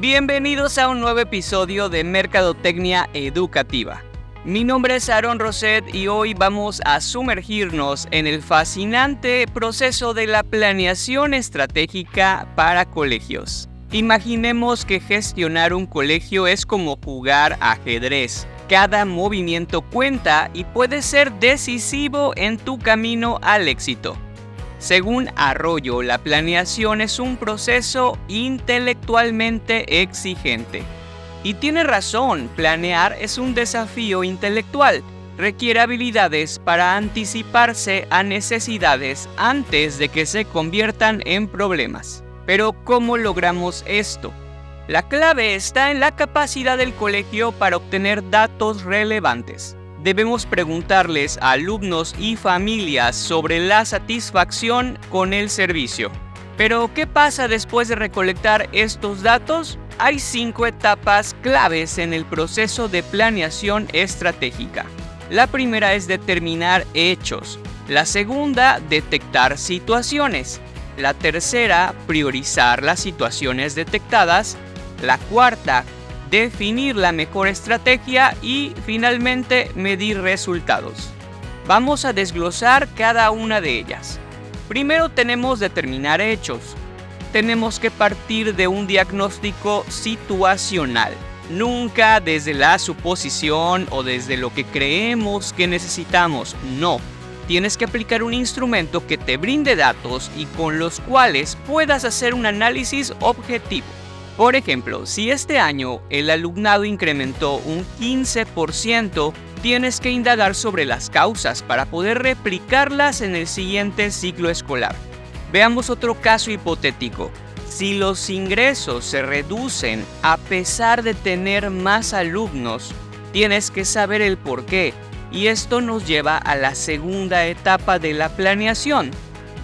Bienvenidos a un nuevo episodio de Mercadotecnia Educativa. Mi nombre es Aaron Roset y hoy vamos a sumergirnos en el fascinante proceso de la planeación estratégica para colegios. Imaginemos que gestionar un colegio es como jugar ajedrez. Cada movimiento cuenta y puede ser decisivo en tu camino al éxito. Según Arroyo, la planeación es un proceso intelectualmente exigente. Y tiene razón, planear es un desafío intelectual. Requiere habilidades para anticiparse a necesidades antes de que se conviertan en problemas. Pero ¿cómo logramos esto? La clave está en la capacidad del colegio para obtener datos relevantes debemos preguntarles a alumnos y familias sobre la satisfacción con el servicio. Pero, ¿qué pasa después de recolectar estos datos? Hay cinco etapas claves en el proceso de planeación estratégica. La primera es determinar hechos. La segunda, detectar situaciones. La tercera, priorizar las situaciones detectadas. La cuarta, definir la mejor estrategia y finalmente medir resultados. Vamos a desglosar cada una de ellas. Primero tenemos determinar hechos. Tenemos que partir de un diagnóstico situacional, nunca desde la suposición o desde lo que creemos que necesitamos, no. Tienes que aplicar un instrumento que te brinde datos y con los cuales puedas hacer un análisis objetivo. Por ejemplo, si este año el alumnado incrementó un 15%, tienes que indagar sobre las causas para poder replicarlas en el siguiente ciclo escolar. Veamos otro caso hipotético. Si los ingresos se reducen a pesar de tener más alumnos, tienes que saber el por qué. Y esto nos lleva a la segunda etapa de la planeación,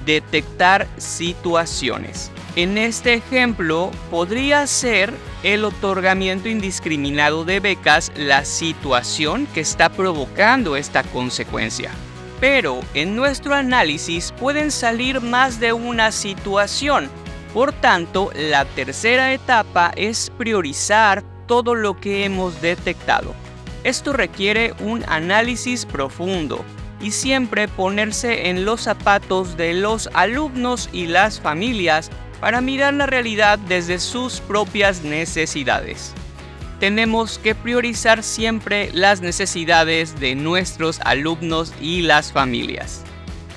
detectar situaciones. En este ejemplo, podría ser el otorgamiento indiscriminado de becas la situación que está provocando esta consecuencia. Pero en nuestro análisis pueden salir más de una situación. Por tanto, la tercera etapa es priorizar todo lo que hemos detectado. Esto requiere un análisis profundo y siempre ponerse en los zapatos de los alumnos y las familias para mirar la realidad desde sus propias necesidades. Tenemos que priorizar siempre las necesidades de nuestros alumnos y las familias.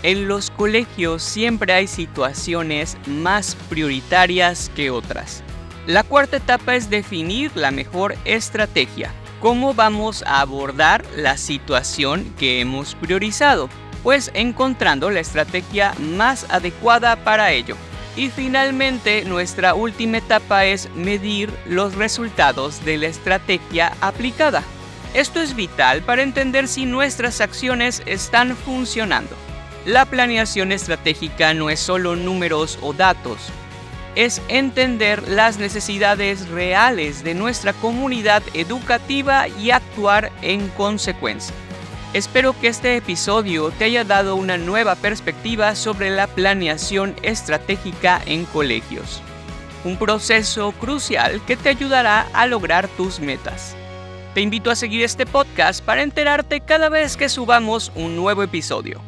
En los colegios siempre hay situaciones más prioritarias que otras. La cuarta etapa es definir la mejor estrategia. ¿Cómo vamos a abordar la situación que hemos priorizado? Pues encontrando la estrategia más adecuada para ello. Y finalmente, nuestra última etapa es medir los resultados de la estrategia aplicada. Esto es vital para entender si nuestras acciones están funcionando. La planeación estratégica no es solo números o datos, es entender las necesidades reales de nuestra comunidad educativa y actuar en consecuencia. Espero que este episodio te haya dado una nueva perspectiva sobre la planeación estratégica en colegios. Un proceso crucial que te ayudará a lograr tus metas. Te invito a seguir este podcast para enterarte cada vez que subamos un nuevo episodio.